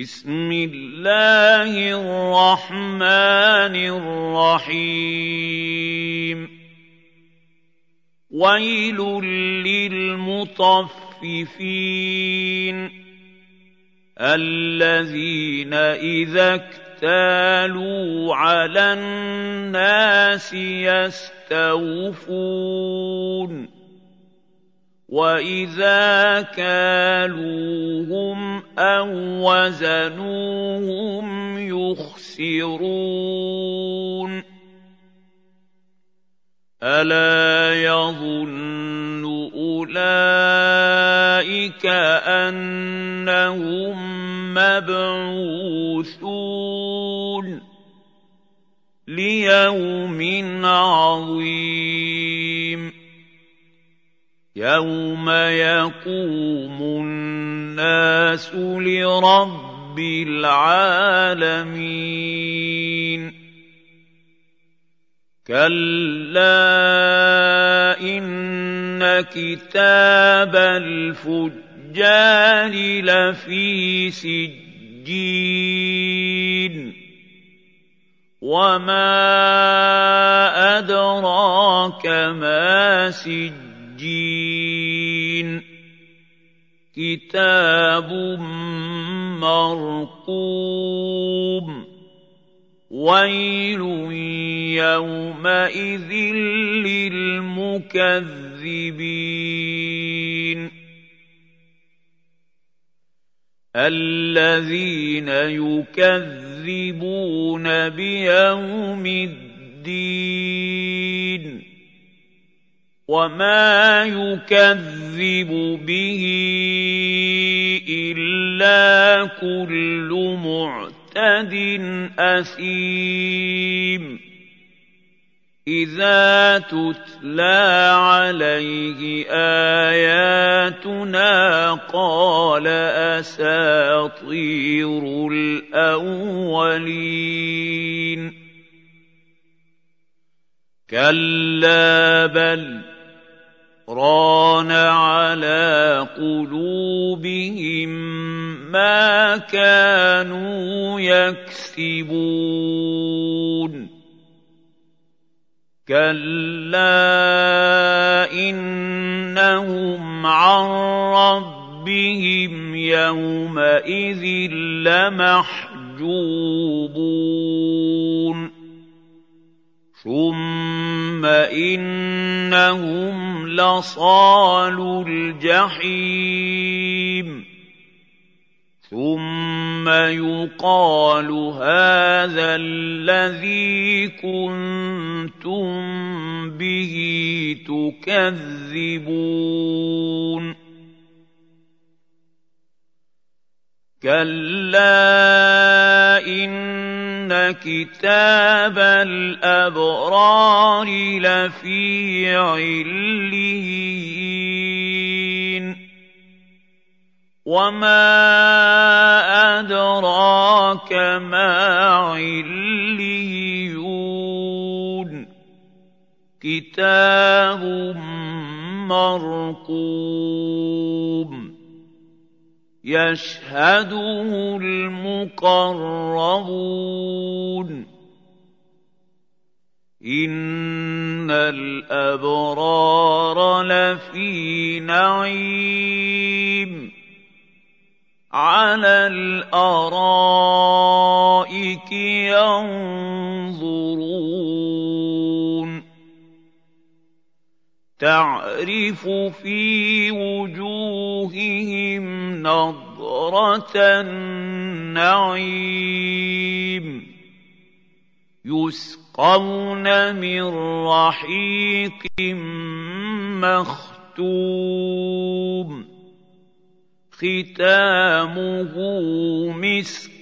بسم الله الرحمن الرحيم. ويل للمطففين الذين إذا اكتالوا على الناس يستوفون. واذا كالوهم أو وزنوهم يخسرون الا يظن اولئك انهم مبعوثون ليوم عظيم يوم يقوم الناس لرب العالمين كلا ان كتاب الفجار لفي سجين وما ادراك ما سجين كتاب مرقوم ويل يومئذ للمكذبين الذين يكذبون بيوم الدين وما يكذب به الا كل معتد اثيم اذا تتلى عليه اياتنا قال اساطير الاولين كلا بل ران على قلوبهم ما كانوا يكسبون. كلا إنهم عن ربهم يومئذ لمحجوبون. ثم انهم لصالوا الجحيم ثم يقال هذا الذي كنتم به تكذبون كلا كتاب الابرار لفي عليين وما ادراك ما عليون كتاب مرقوم يشهده المقربون. ان الابرار لفي نعيم. على الارائك ينظرون. تعرف في وجوههم نضره النعيم. يسقون من رحيق مختوم. ختامه مسك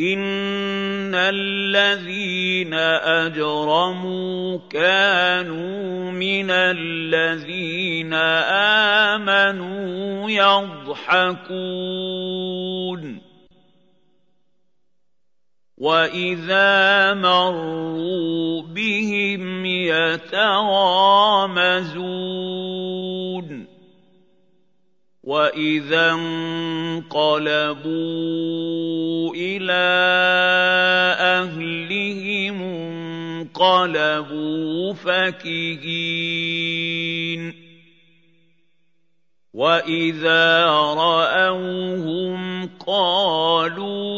إِنَّ الَّذِينَ أَجْرَمُوا كَانُوا مِنَ الَّذِينَ آمَنُوا يَضْحَكُونَ وَإِذَا مَرُّوا بِهِمْ يَتَغَامَزُونَ وَإِذَا انقَلَبُوا إِلَىٰ أَهْلِهِمُ انقَلَبُوا فَكِهِينَ وَإِذَا رَأَوْهُمْ قَالُوا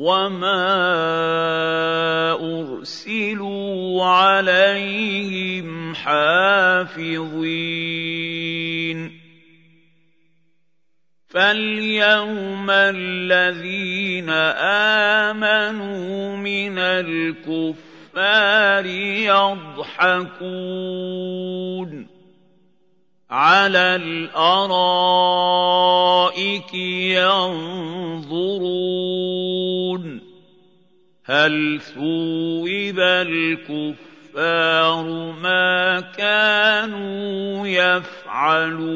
وَمَا أُرْسِلُوا عَلَيْهِمْ حَافِظِينَ فَالْيَوْمَ الَّذِينَ آمَنُوا مِنَ الْكُفَّارِ يَضْحَكُونَ عَلَى الْأَرَائِكِ يَنظُرُونَ هَلْ ثُوِّبَ الْكُفَّارُ مَا كَانُوا يَفْعَلُونَ